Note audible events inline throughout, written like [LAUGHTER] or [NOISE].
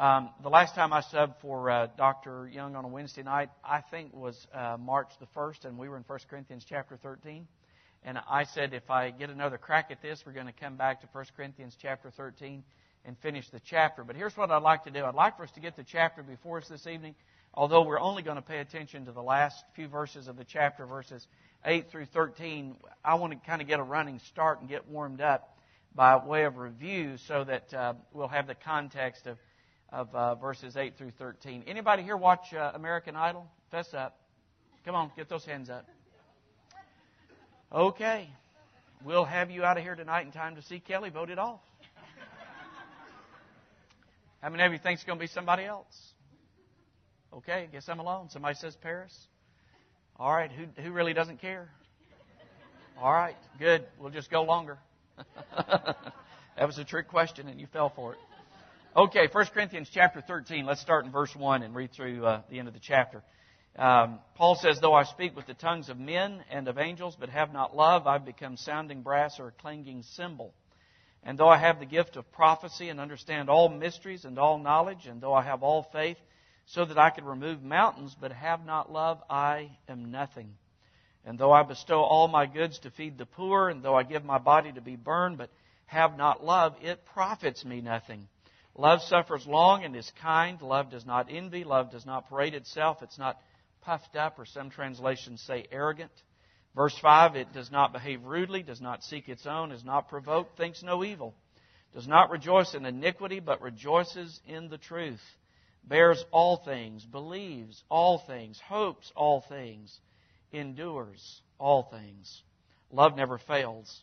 Um, the last time I subbed for uh, Dr. Young on a Wednesday night, I think was uh, March the 1st, and we were in 1 Corinthians chapter 13. And I said, if I get another crack at this, we're going to come back to 1 Corinthians chapter 13 and finish the chapter. But here's what I'd like to do. I'd like for us to get the chapter before us this evening, although we're only going to pay attention to the last few verses of the chapter, verses 8 through 13. I want to kind of get a running start and get warmed up by way of review so that uh, we'll have the context of, of uh, verses 8 through 13. Anybody here watch uh, American Idol? Fess up. Come on, get those hands up. Okay. We'll have you out of here tonight in time to see Kelly voted off. How many of you think it's going to be somebody else? Okay, guess I'm alone. Somebody says Paris. All right, who, who really doesn't care? All right, good. We'll just go longer. [LAUGHS] that was a trick question, and you fell for it. Okay, 1 Corinthians chapter 13. Let's start in verse 1 and read through uh, the end of the chapter. Um, Paul says, Though I speak with the tongues of men and of angels, but have not love, I've become sounding brass or a clanging cymbal. And though I have the gift of prophecy and understand all mysteries and all knowledge, and though I have all faith, so that I could remove mountains, but have not love, I am nothing. And though I bestow all my goods to feed the poor, and though I give my body to be burned, but have not love, it profits me nothing. Love suffers long and is kind. Love does not envy. Love does not parade itself. It's not puffed up, or some translations say arrogant. Verse 5 it does not behave rudely, does not seek its own, is not provoked, thinks no evil, does not rejoice in iniquity, but rejoices in the truth, bears all things, believes all things, hopes all things, endures all things. Love never fails.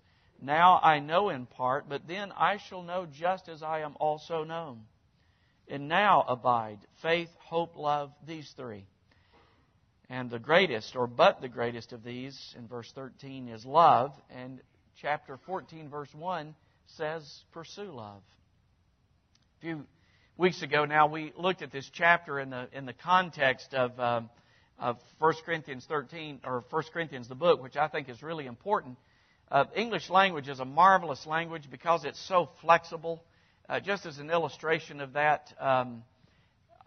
Now I know in part, but then I shall know just as I am also known. And now abide faith, hope, love, these three. And the greatest, or but the greatest of these, in verse 13, is love. And chapter 14, verse 1 says, pursue love. A few weeks ago now, we looked at this chapter in the, in the context of, um, of 1 Corinthians 13, or 1 Corinthians, the book, which I think is really important. Uh, English language is a marvelous language because it's so flexible. Uh, just as an illustration of that, um,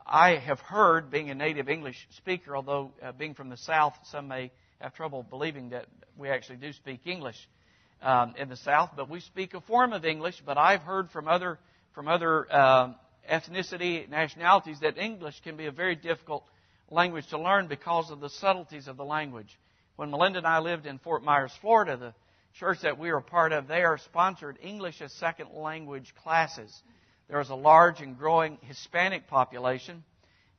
I have heard, being a native English speaker, although uh, being from the South, some may have trouble believing that we actually do speak English um, in the South, but we speak a form of English. But I've heard from other from other uh, ethnicity nationalities that English can be a very difficult language to learn because of the subtleties of the language. When Melinda and I lived in Fort Myers, Florida, the church that we were part of there sponsored English as second language classes. There was a large and growing Hispanic population.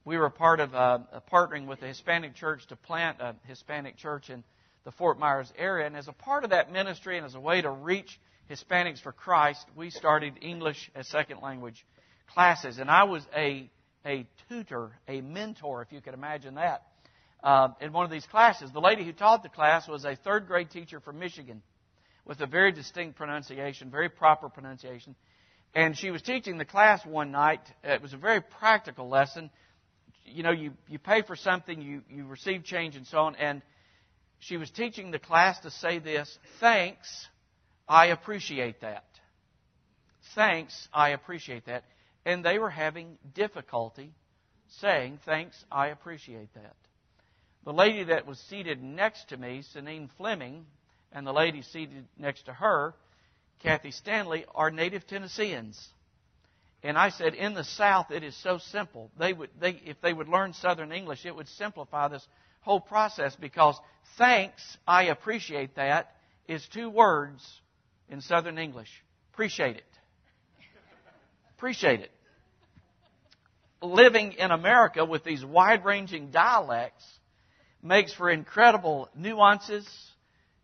We were part of uh, partnering with the Hispanic church to plant a Hispanic church in the Fort Myers area. And as a part of that ministry and as a way to reach Hispanics for Christ, we started English as second language classes. And I was a, a tutor, a mentor, if you could imagine that, uh, in one of these classes. The lady who taught the class was a third grade teacher from Michigan with a very distinct pronunciation, very proper pronunciation. And she was teaching the class one night. It was a very practical lesson. You know, you, you pay for something, you, you receive change, and so on. And she was teaching the class to say this Thanks, I appreciate that. Thanks, I appreciate that. And they were having difficulty saying, Thanks, I appreciate that. The lady that was seated next to me, Sanine Fleming, and the lady seated next to her, Kathy Stanley, are native Tennesseans. And I said, in the South, it is so simple. They would, they, if they would learn Southern English, it would simplify this whole process because thanks, I appreciate that, is two words in Southern English. Appreciate it. Appreciate it. Living in America with these wide ranging dialects makes for incredible nuances,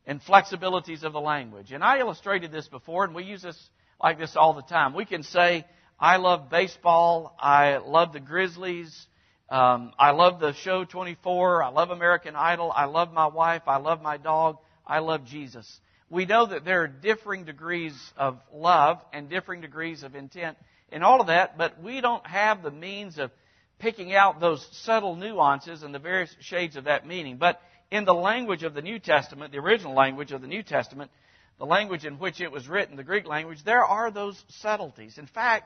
and flexibilities of the language. And I illustrated this before, and we use this like this all the time. We can say, I love baseball, I love the Grizzlies, Um, I love the show 24. I love American Idol. I love my wife. I love my dog. I love Jesus. We know that there are differing degrees of love and differing degrees of intent in all of that, but we don't have the means of picking out those subtle nuances and the various shades of that meaning. But in the language of the New Testament, the original language of the New Testament, the language in which it was written, the Greek language, there are those subtleties. In fact,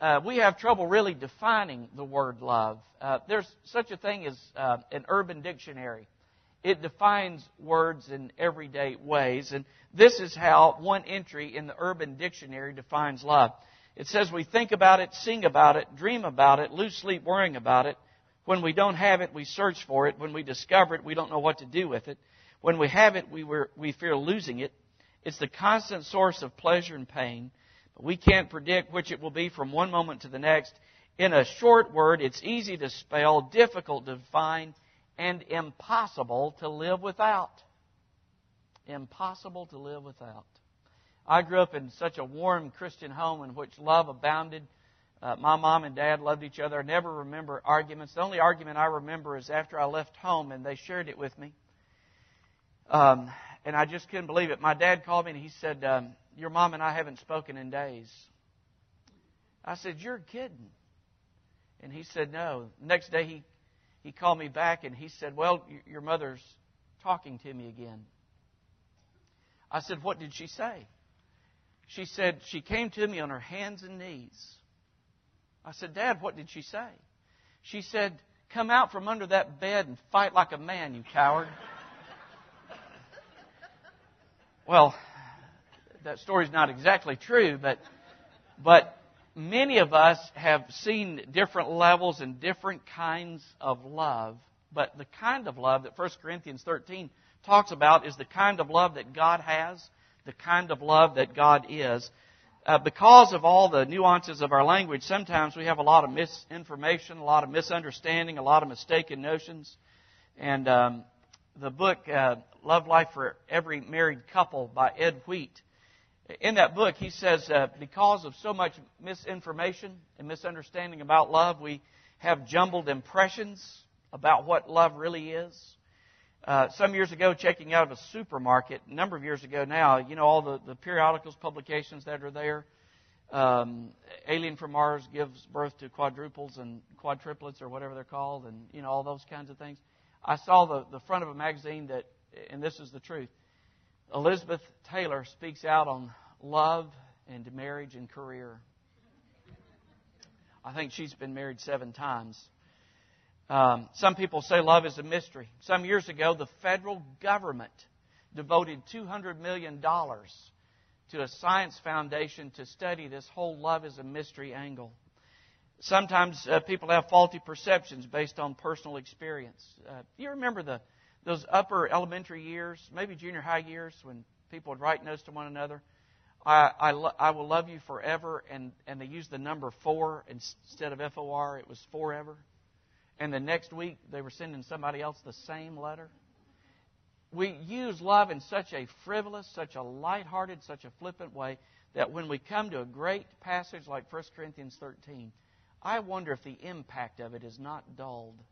uh, we have trouble really defining the word love. Uh, there's such a thing as uh, an urban dictionary. It defines words in everyday ways, and this is how one entry in the urban dictionary defines love. It says we think about it, sing about it, dream about it, lose sleep worrying about it. When we don't have it, we search for it. When we discover it, we don't know what to do with it. When we have it, we, were, we fear losing it. It's the constant source of pleasure and pain, but we can't predict which it will be from one moment to the next. In a short word, it's easy to spell, difficult to define, and impossible to live without. Impossible to live without. I grew up in such a warm Christian home in which love abounded. Uh, my mom and dad loved each other. I never remember arguments. The only argument I remember is after I left home and they shared it with me. Um, and I just couldn't believe it. My dad called me and he said, um, Your mom and I haven't spoken in days. I said, You're kidding. And he said, No. Next day he, he called me back and he said, Well, your mother's talking to me again. I said, What did she say? She said, She came to me on her hands and knees. I said, Dad, what did she say? She said, Come out from under that bed and fight like a man, you coward. [LAUGHS] well, that story's not exactly true, but, but many of us have seen different levels and different kinds of love. But the kind of love that 1 Corinthians 13 talks about is the kind of love that God has the kind of love that God is. Uh, because of all the nuances of our language, sometimes we have a lot of misinformation, a lot of misunderstanding, a lot of mistaken notions. And um, the book, uh, Love Life for Every Married Couple by Ed Wheat, in that book, he says, uh, because of so much misinformation and misunderstanding about love, we have jumbled impressions about what love really is. Uh, some years ago, checking out of a supermarket, a number of years ago now, you know, all the, the periodicals, publications that are there. Um, Alien from Mars gives birth to quadruples and quadruplets or whatever they're called, and, you know, all those kinds of things. I saw the, the front of a magazine that, and this is the truth, Elizabeth Taylor speaks out on love and marriage and career. I think she's been married seven times. Um, some people say love is a mystery. Some years ago, the federal government devoted $200 million to a science foundation to study this whole love is a mystery angle. Sometimes uh, people have faulty perceptions based on personal experience. Uh, you remember the, those upper elementary years, maybe junior high years, when people would write notes to one another? I, I, lo- I will love you forever, and, and they used the number four instead of F O R, it was forever and the next week they were sending somebody else the same letter. We use love in such a frivolous, such a light-hearted, such a flippant way that when we come to a great passage like 1 Corinthians 13, I wonder if the impact of it is not dulled.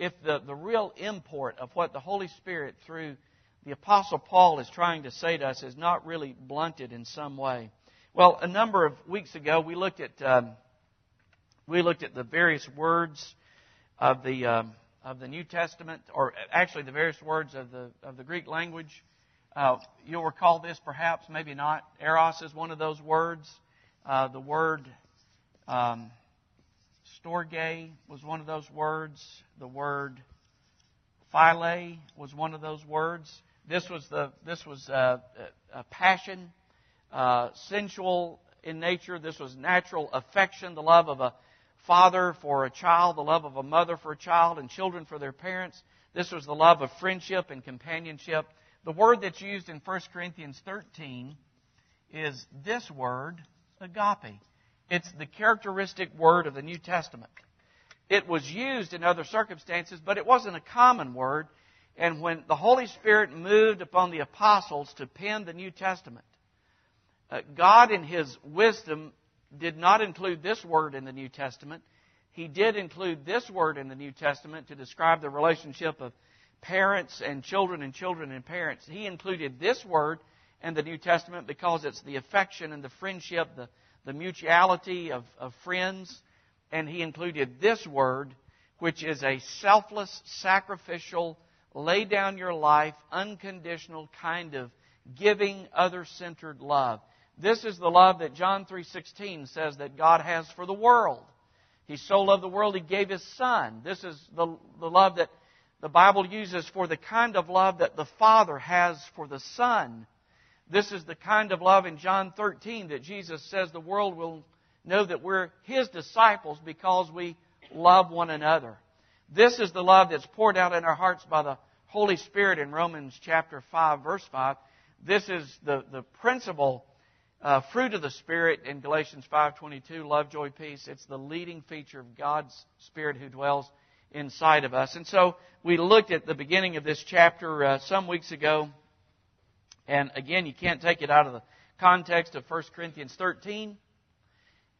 If the, the real import of what the Holy Spirit, through the Apostle Paul, is trying to say to us is not really blunted in some way. Well, a number of weeks ago, we looked at, um, we looked at the various words of the um, of the New Testament, or actually the various words of the of the Greek language. Uh, you'll recall this, perhaps, maybe not. Eros is one of those words. Uh, the word um, storge was one of those words. The word phile was one of those words. This was the this was uh, a, a passion, uh, sensual in nature. This was natural affection, the love of a father for a child, the love of a mother for a child, and children for their parents. This was the love of friendship and companionship. The word that's used in 1 Corinthians 13 is this word, agape. It's the characteristic word of the New Testament. It was used in other circumstances, but it wasn't a common word. And when the Holy Spirit moved upon the apostles to pen the New Testament, uh, God, in His wisdom, did not include this word in the New Testament. he did include this word in the New Testament to describe the relationship of parents and children and children and parents. He included this word in the New Testament because it's the affection and the friendship, the, the mutuality of, of friends. And he included this word, which is a selfless, sacrificial, lay down your life, unconditional kind of giving, other-centered love. This is the love that John 3:16 says that God has for the world. He so loved the world he gave his son. This is the, the love that the Bible uses for the kind of love that the Father has for the Son. This is the kind of love in John 13 that Jesus says the world will know that we're His disciples because we love one another. This is the love that's poured out in our hearts by the Holy Spirit in Romans chapter 5, verse 5. This is the, the principal uh, fruit of the Spirit in Galatians 5.22, love, joy, peace. It's the leading feature of God's Spirit who dwells inside of us. And so we looked at the beginning of this chapter uh, some weeks ago. And again, you can't take it out of the context of 1 Corinthians 13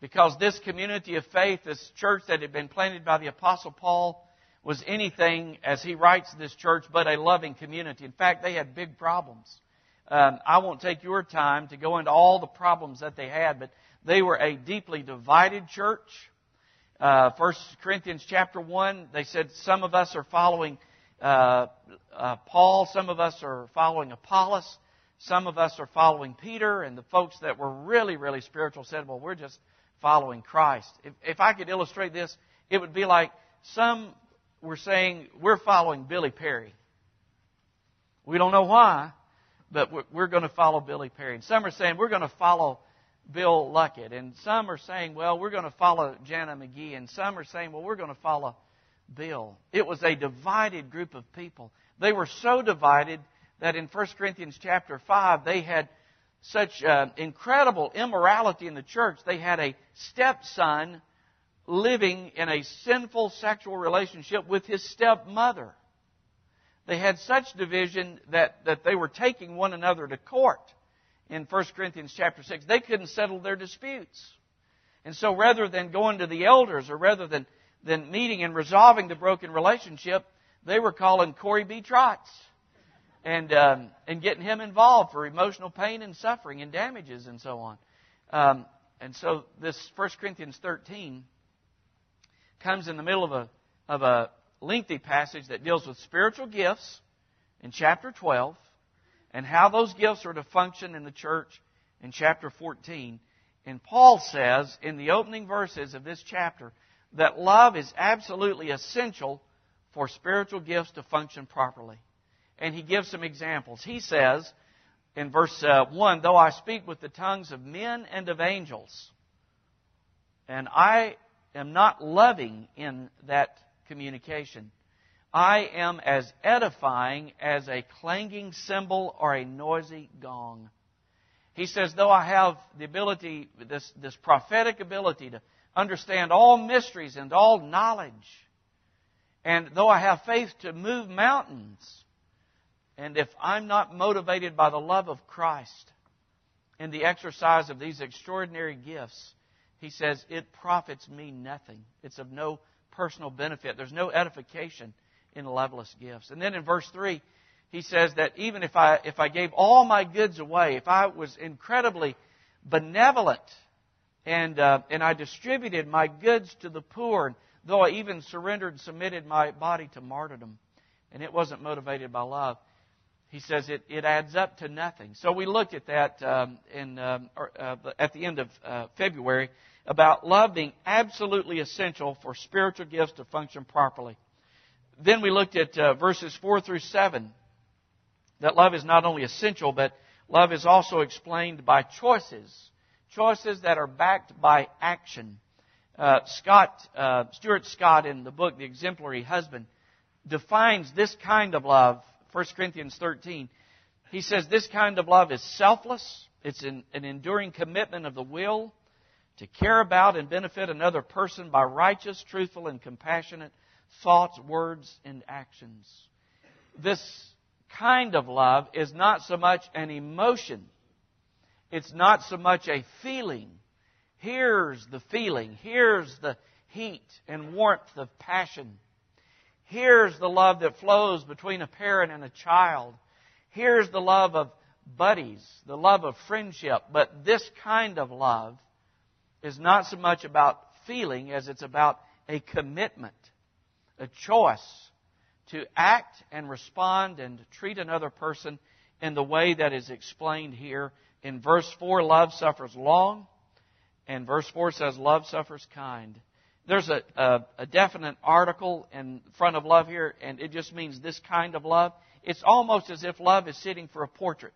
because this community of faith, this church that had been planted by the Apostle Paul, was anything, as he writes this church, but a loving community. In fact, they had big problems. Um, I won't take your time to go into all the problems that they had, but they were a deeply divided church. Uh, 1 Corinthians chapter 1, they said some of us are following uh, uh, Paul, some of us are following Apollos, some of us are following Peter, and the folks that were really, really spiritual said, well, we're just following Christ. If, if I could illustrate this, it would be like some were saying, we're following Billy Perry. We don't know why, but we're, we're going to follow Billy Perry. And some are saying, we're going to follow Bill Luckett. And some are saying, well, we're going to follow Jana McGee. And some are saying, well, we're going to follow Bill. It was a divided group of people. They were so divided that in 1 Corinthians chapter 5, they had such uh, incredible immorality in the church. They had a stepson living in a sinful sexual relationship with his stepmother. They had such division that, that they were taking one another to court in 1 Corinthians chapter 6. They couldn't settle their disputes. And so rather than going to the elders or rather than, than meeting and resolving the broken relationship, they were calling Corey B. Trotz and, um, and getting him involved for emotional pain and suffering and damages and so on. Um, and so this 1 Corinthians 13 comes in the middle of a, of a lengthy passage that deals with spiritual gifts in chapter 12 and how those gifts are to function in the church in chapter 14. And Paul says in the opening verses of this chapter that love is absolutely essential for spiritual gifts to function properly. And he gives some examples. He says in verse uh, 1 Though I speak with the tongues of men and of angels, and I am not loving in that communication, I am as edifying as a clanging cymbal or a noisy gong. He says, though I have the ability, this, this prophetic ability to understand all mysteries and all knowledge, and though I have faith to move mountains, and if I'm not motivated by the love of Christ in the exercise of these extraordinary gifts, he says, it profits me nothing. It's of no personal benefit. There's no edification in loveless gifts. And then in verse 3, he says that even if I, if I gave all my goods away, if I was incredibly benevolent and, uh, and I distributed my goods to the poor, and though I even surrendered and submitted my body to martyrdom, and it wasn't motivated by love, he says it, it adds up to nothing. So we looked at that um, in, um, or, uh, at the end of uh, February about love being absolutely essential for spiritual gifts to function properly. Then we looked at uh, verses 4 through 7 that love is not only essential, but love is also explained by choices, choices that are backed by action. Uh, Scott, uh, Stuart Scott, in the book The Exemplary Husband, defines this kind of love, 1 Corinthians 13. He says this kind of love is selfless, it's an, an enduring commitment of the will, to care about and benefit another person by righteous, truthful, and compassionate thoughts, words, and actions. This kind of love is not so much an emotion. It's not so much a feeling. Here's the feeling. Here's the heat and warmth of passion. Here's the love that flows between a parent and a child. Here's the love of buddies, the love of friendship. But this kind of love is not so much about feeling as it's about a commitment, a choice to act and respond and treat another person in the way that is explained here. In verse 4, love suffers long, and verse 4 says, love suffers kind. There's a, a, a, definite article in front of love here, and it just means this kind of love. It's almost as if love is sitting for a portrait.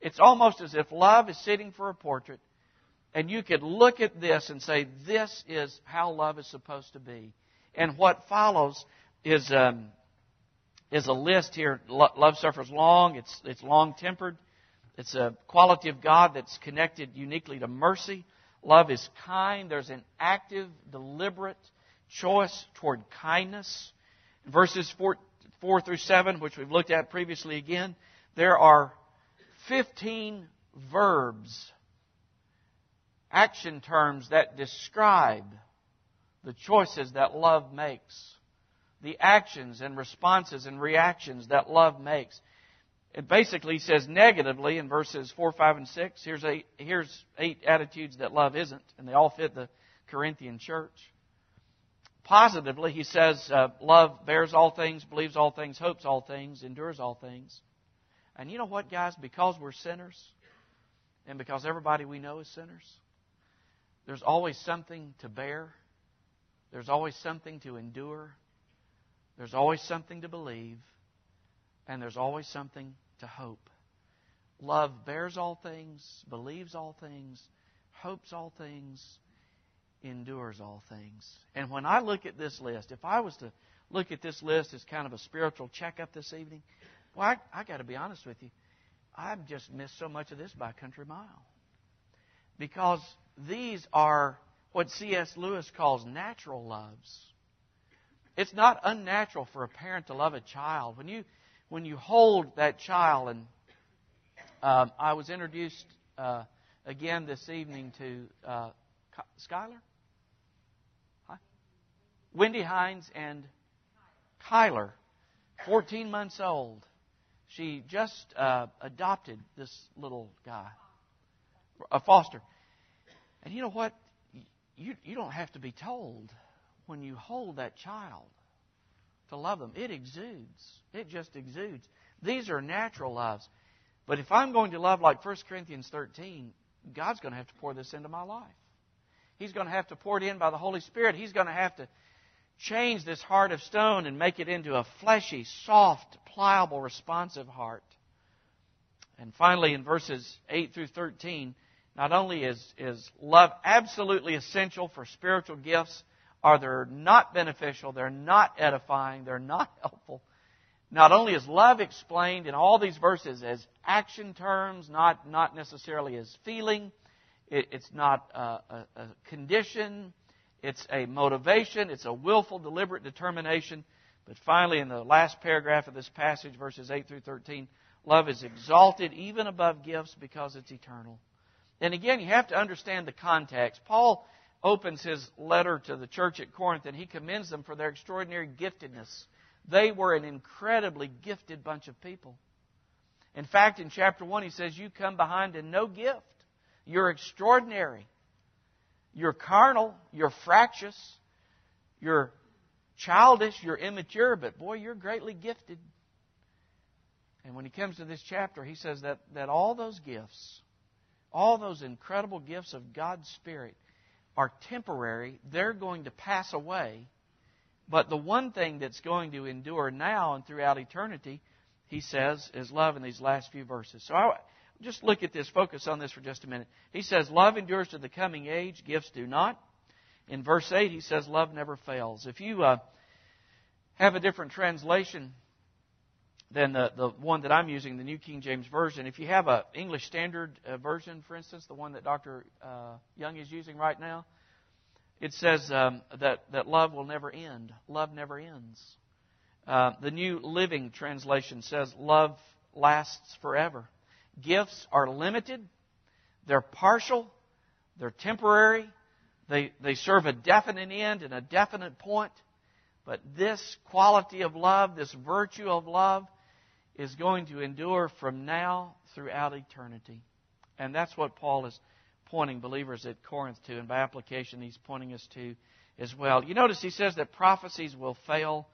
It's almost as if love is sitting for a portrait, and you could look at this and say, This is how love is supposed to be. And what follows is, um, is a list here. Love suffers long, it's, it's long tempered, it's a quality of God that's connected uniquely to mercy. Love is kind. There's an active, deliberate choice toward kindness. verses 4, 4 through 7, which we've looked at previously again, there are 15 verbs, action terms that describe the choices that love makes, the actions and responses and reactions that love makes. It basically says negatively in verses 4, 5, and 6. Here's eight, here's eight attitudes that love isn't, and they all fit the Corinthian church. Positively, he says uh, love bears all things, believes all things, hopes all things, endures all things. And you know what, guys? Because we're sinners, and because everybody we know is sinners, there's always something to bear. There's always something to endure. There's always something to believe. And there's always something to hope. Love bears all things, believes all things, hopes all things, endures all things. And when I look at this list, if I was to look at this list as kind of a spiritual checkup this evening, well, I, I got to be honest with you. I've just missed so much of this by country mile. Because these are what C.S. Lewis calls natural loves. It's not unnatural for a parent to love a child. When you when you hold that child, and um, I was introduced uh, again this evening to uh, Skylar, Hi. Wendy Hines, and Kyler, 14 months old. She just uh, adopted this little guy, a foster. And you know what? You, you don't have to be told when you hold that child to love them. It exudes. It just exudes. These are natural loves. But if I'm going to love like 1 Corinthians 13, God's going to have to pour this into my life. He's going to have to pour it in by the Holy Spirit. He's going to have to change this heart of stone and make it into a fleshy, soft, pliable, responsive heart. And finally, in verses 8 through 13, not only is, is love absolutely essential for spiritual gifts, are they're not beneficial, they're not edifying, they're not [LAUGHS] helpful. Not only is love explained in all these verses as action terms, not, not necessarily as feeling, it, it's not a, a, a condition, it's a motivation, it's a willful, deliberate determination. But finally, in the last paragraph of this passage, verses 8 through 13, love is exalted even above gifts because it's eternal. And again, you have to understand the context. Paul opens his letter to the church at Corinth and he commends them for their extraordinary giftedness. They were an incredibly gifted bunch of people. In fact, in chapter 1, he says, You come behind in no gift. You're extraordinary. You're carnal. You're fractious. You're childish. You're immature. But boy, you're greatly gifted. And when he comes to this chapter, he says that, that all those gifts, all those incredible gifts of God's Spirit, are temporary. They're going to pass away. But the one thing that's going to endure now and throughout eternity, he says, is love in these last few verses. So I, just look at this, focus on this for just a minute. He says, Love endures to the coming age, gifts do not. In verse 8, he says, Love never fails. If you uh, have a different translation than the, the one that I'm using, the New King James Version, if you have an English Standard uh, Version, for instance, the one that Dr. Uh, Young is using right now, it says um, that, that love will never end. Love never ends. Uh, the New Living Translation says love lasts forever. Gifts are limited, they're partial, they're temporary, They, they serve a definite end and a definite point. But this quality of love, this virtue of love, is going to endure from now throughout eternity. And that's what Paul is pointing believers at Corinth to, and by application, he's pointing us to as well. You notice he says that prophecies will fail.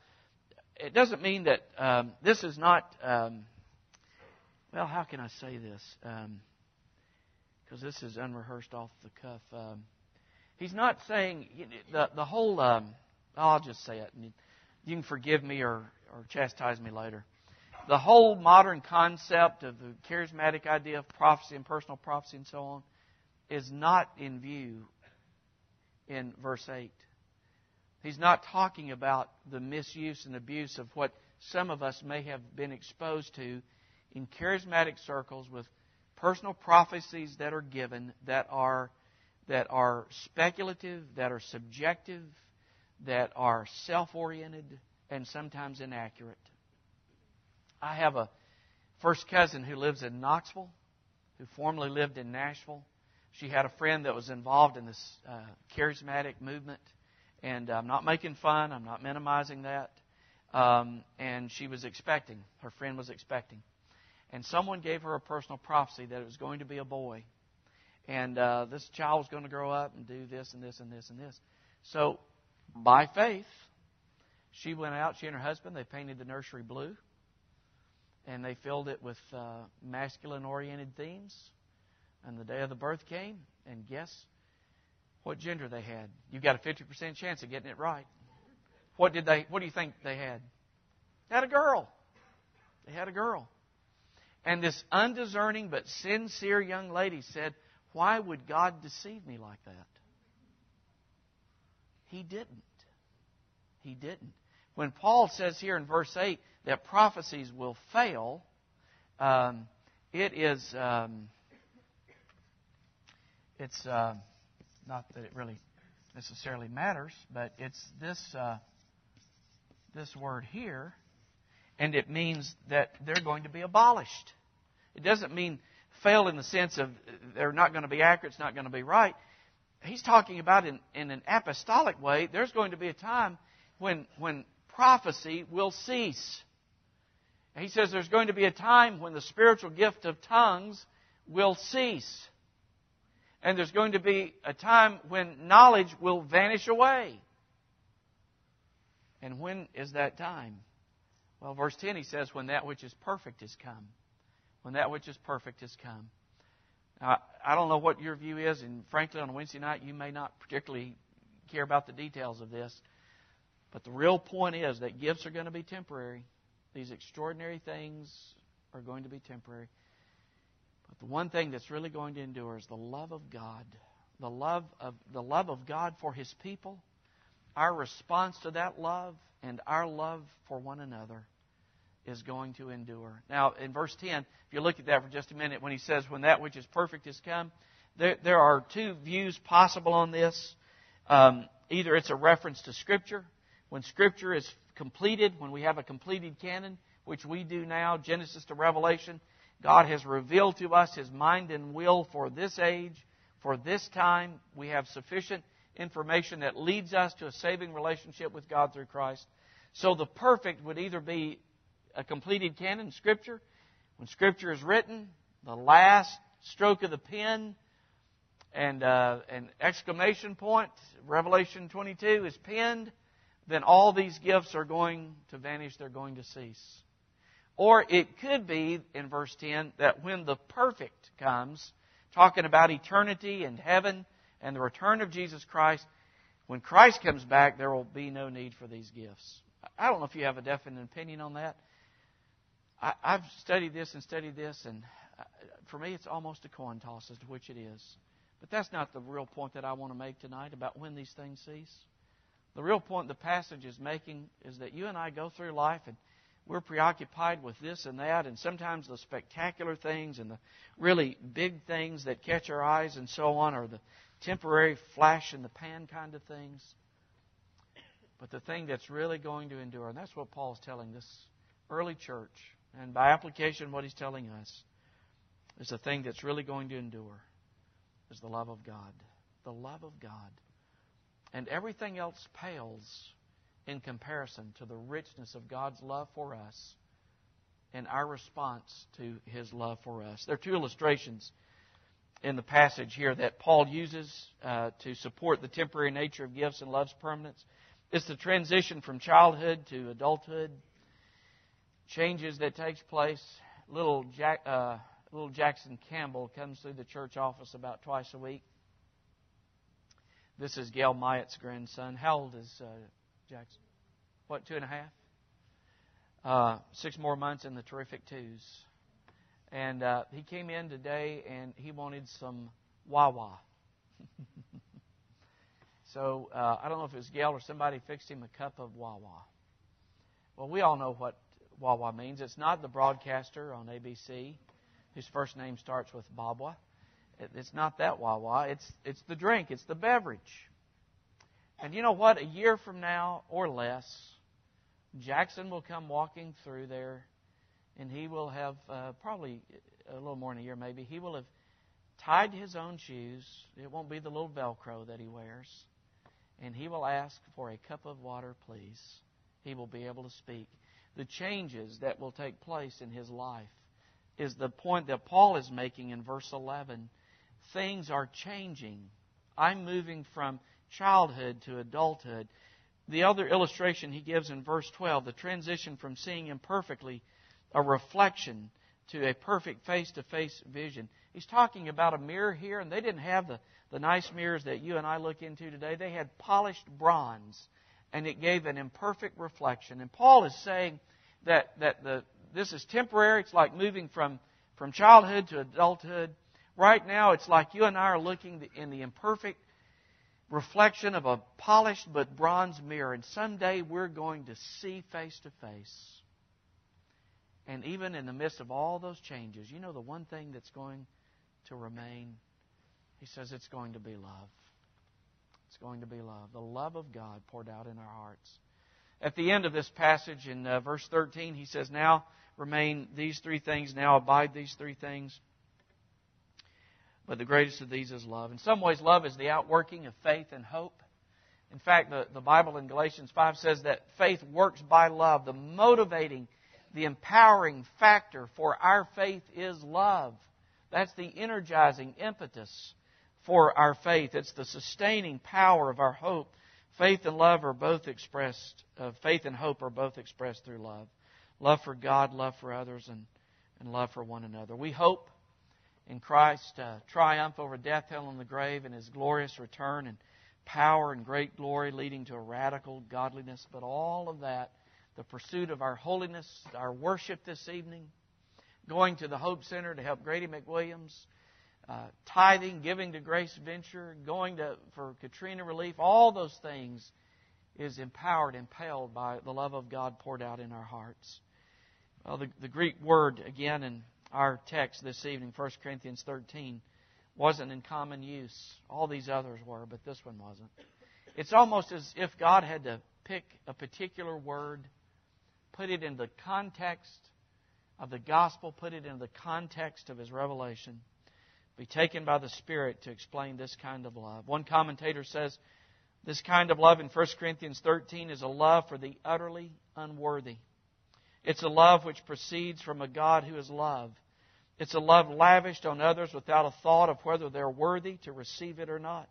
It doesn't mean that um, this is not, um, well, how can I say this? Because um, this is unrehearsed off the cuff. Um, he's not saying the, the whole, um, I'll just say it. and You can forgive me or, or chastise me later the whole modern concept of the charismatic idea of prophecy and personal prophecy and so on is not in view in verse 8. He's not talking about the misuse and abuse of what some of us may have been exposed to in charismatic circles with personal prophecies that are given that are that are speculative, that are subjective, that are self-oriented and sometimes inaccurate. I have a first cousin who lives in Knoxville, who formerly lived in Nashville. She had a friend that was involved in this uh, charismatic movement. And I'm not making fun, I'm not minimizing that. Um, and she was expecting, her friend was expecting. And someone gave her a personal prophecy that it was going to be a boy. And uh, this child was going to grow up and do this and this and this and this. So, by faith, she went out, she and her husband, they painted the nursery blue and they filled it with uh, masculine oriented themes. And the day of the birth came, and guess what gender they had? You've got a 50% chance of getting it right. What did they what do you think they had? They had a girl. They had a girl. And this undiscerning but sincere young lady said, Why would God deceive me like that? He didn't. He didn't. When Paul says here in verse 8 that prophecies will fail, um, it is um, it's uh, not that it really necessarily matters, but it's this uh, this word here, and it means that they're going to be abolished. It doesn't mean fail in the sense of they're not going to be accurate, it's not going to be right. He's talking about in, in an apostolic way. There's going to be a time when when prophecy will cease. He says there's going to be a time when the spiritual gift of tongues will cease. And there's going to be a time when knowledge will vanish away. And when is that time? Well, verse 10 he says, when that which is perfect is come. When that which is perfect is come. Now, I don't know what your view is, and frankly, on Wednesday night, you may not particularly care about the details of this. But the real point is that gifts are going to be temporary. These extraordinary things are going to be temporary. But the one thing that's really going to endure is the love of God. The love of the love of God for his people, our response to that love and our love for one another is going to endure. Now, in verse 10, if you look at that for just a minute, when he says, When that which is perfect is come, there, there are two views possible on this. Um, either it's a reference to Scripture, when Scripture is completed, when we have a completed canon, which we do now, Genesis to Revelation, God has revealed to us His mind and will for this age, for this time. We have sufficient information that leads us to a saving relationship with God through Christ. So the perfect would either be a completed canon, Scripture. When Scripture is written, the last stroke of the pen and uh, an exclamation point, Revelation 22 is penned then all these gifts are going to vanish, they're going to cease. Or it could be, in verse 10, that when the perfect comes, talking about eternity and heaven and the return of Jesus Christ, when Christ comes back, there will be no need for these gifts. I don't know if you have a definite opinion on that. I, have studied this and studied this, and uh, for me, it's almost a coin toss as to which it is. But that's not the real point that I want to make tonight about when these things cease. The real point the passage is making is that you and I go through life and we're preoccupied with this and that, and sometimes the spectacular things and the really big things that catch our eyes and so on are the temporary flash in the pan kind of things. But the thing that's really going to endure, and that's what Paul's telling this early church, and by application, what he's telling us, is the thing that's really going to endure is the love of God. The love of God. And everything else pales in comparison to the richness of God's love for us and our response to His love for us. There are two illustrations in the passage here that Paul uses uh, to support the temporary nature of gifts and love's permanence. It's the transition from childhood to adulthood, changes that takes place. Little, Jack, uh, little Jackson Campbell comes through the church office about twice a week. This is Gail Myatt's grandson. How old is uh, Jackson? What, two and a half? Uh, six more months in the terrific twos. And uh, he came in today and he wanted some Wawa. [LAUGHS] so uh, I don't know if it was Gail or somebody fixed him a cup of Wawa. Well, we all know what Wawa means. It's not the broadcaster on ABC whose first name starts with Babwa. It's not that Wawa. It's it's the drink. It's the beverage. And you know what? A year from now or less, Jackson will come walking through there and he will have uh, probably a little more than a year, maybe. He will have tied his own shoes. It won't be the little Velcro that he wears. And he will ask for a cup of water, please. He will be able to speak. The changes that will take place in his life is the point that Paul is making in verse 11. Things are changing. I'm moving from childhood to adulthood. The other illustration he gives in verse 12, the transition from seeing imperfectly a reflection to a perfect face to face vision. He's talking about a mirror here, and they didn't have the, the nice mirrors that you and I look into today. They had polished bronze, and it gave an imperfect reflection. And Paul is saying that, that the, this is temporary. It's like moving from, from childhood to adulthood. Right now, it's like you and I are looking in the imperfect reflection of a polished but bronze mirror, and someday we're going to see face to face and even in the midst of all those changes, you know the one thing that's going to remain? He says it's going to be love. It's going to be love. The love of God poured out in our hearts. At the end of this passage in uh, verse 13, he says, Now remain these three things, now abide these three things. But the greatest of these is love. In some ways, love is the outworking of faith and hope. In fact, the, the Bible in Galatians 5 says that faith works by love, the motivating the empowering factor for our faith is love. That's the energizing impetus for our faith. It's the sustaining power of our hope. Faith and love are both expressed, uh, faith and hope are both expressed through love. Love for God, love for others, and, and love for one another. We hope in Christ's uh, triumph over death, hell, and the grave, and his glorious return and power and great glory leading to a radical godliness. But all of that the pursuit of our holiness, our worship this evening, going to the Hope Center to help Grady McWilliams, uh, tithing, giving to Grace Venture, going to for Katrina relief, all those things is empowered, impelled by the love of God poured out in our hearts. Well, the, the Greek word, again, in our text this evening, 1 Corinthians 13, wasn't in common use. All these others were, but this one wasn't. It's almost as if God had to pick a particular word put it in the context of the gospel, put it in the context of his revelation, be taken by the Spirit to explain this kind of love. One commentator says this kind of love in 1 Corinthians 13 is a love for the utterly unworthy. It's a love which proceeds from a God who is love. It's a love lavished on others without a thought of whether they're worthy to receive it or not.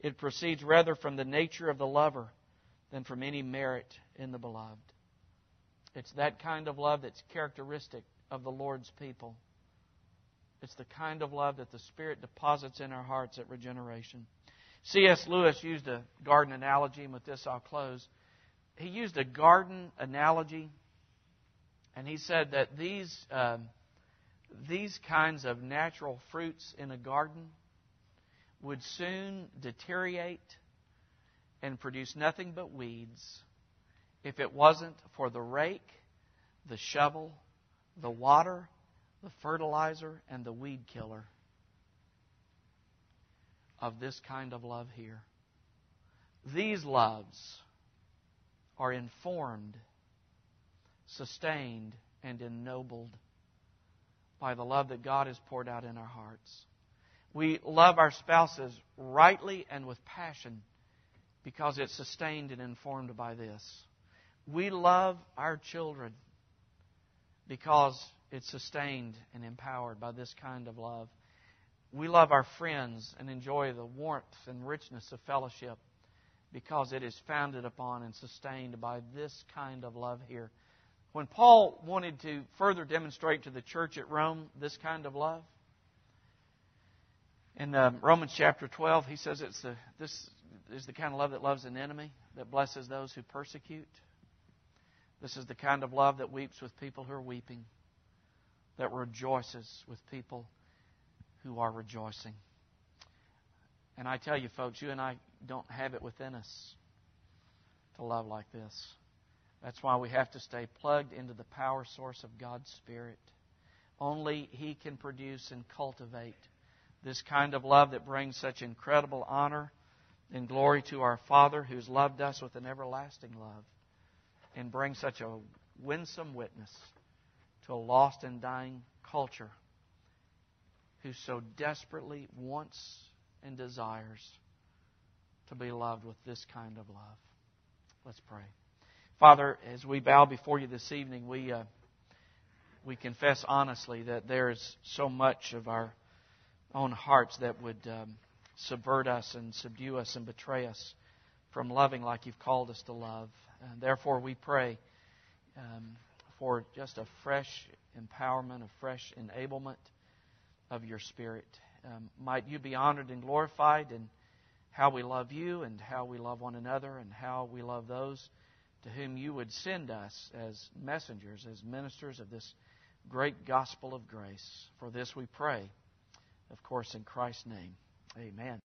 It proceeds rather from the nature of the lover than from any merit in the beloved. It's that kind of love that's characteristic of the Lord's people. It's the kind of love that the Spirit deposits in our hearts at regeneration. C.S. Lewis used a garden analogy, and with this I'll close. He used a garden analogy, and he said that these, um, these kinds of natural fruits in a garden would soon deteriorate and produce nothing but weeds if it wasn't for the rake, the shovel, the water, the fertilizer, and the weed killer of this kind of love here. These loves are informed, sustained, and ennobled by the love that God has poured out in our hearts. We love our spouses rightly and with passion because it's sustained and informed by this. We love our children because it's sustained and empowered by this kind of love. We love our friends and enjoy the warmth and richness of fellowship because it is founded upon and sustained by this kind of love here. When Paul wanted to further demonstrate to the church at Rome this kind of love, in uh, Romans chapter 12, he says it's the, this is the kind of love that loves an enemy, that blesses those who persecute. This is the kind of love that weeps with people who are weeping, that rejoices with people who are rejoicing. And I tell you, folks, you and I don't have it within us to love like this. That's why we have to stay plugged into the power source of God's Spirit. Only He can produce and cultivate this kind of love that brings such incredible honor and glory to our Father who's loved us with an everlasting love and brings such a winsome witness to a lost and dying culture who so desperately wants and desires to be loved with this kind of love. Let's pray. Father, as we bow before you this evening, we, uh, we confess honestly that there is so much of our own hearts that would um, subvert us and subdue us and betray us from loving like you've called us to love. And therefore, we pray um, for just a fresh empowerment, a fresh enablement of your Spirit. Um, might you be honored and glorified in how we love you and how we love one another and how we love those to whom you would send us as messengers, as ministers of this great gospel of grace. For this we pray, of course, in Christ's name. Amen.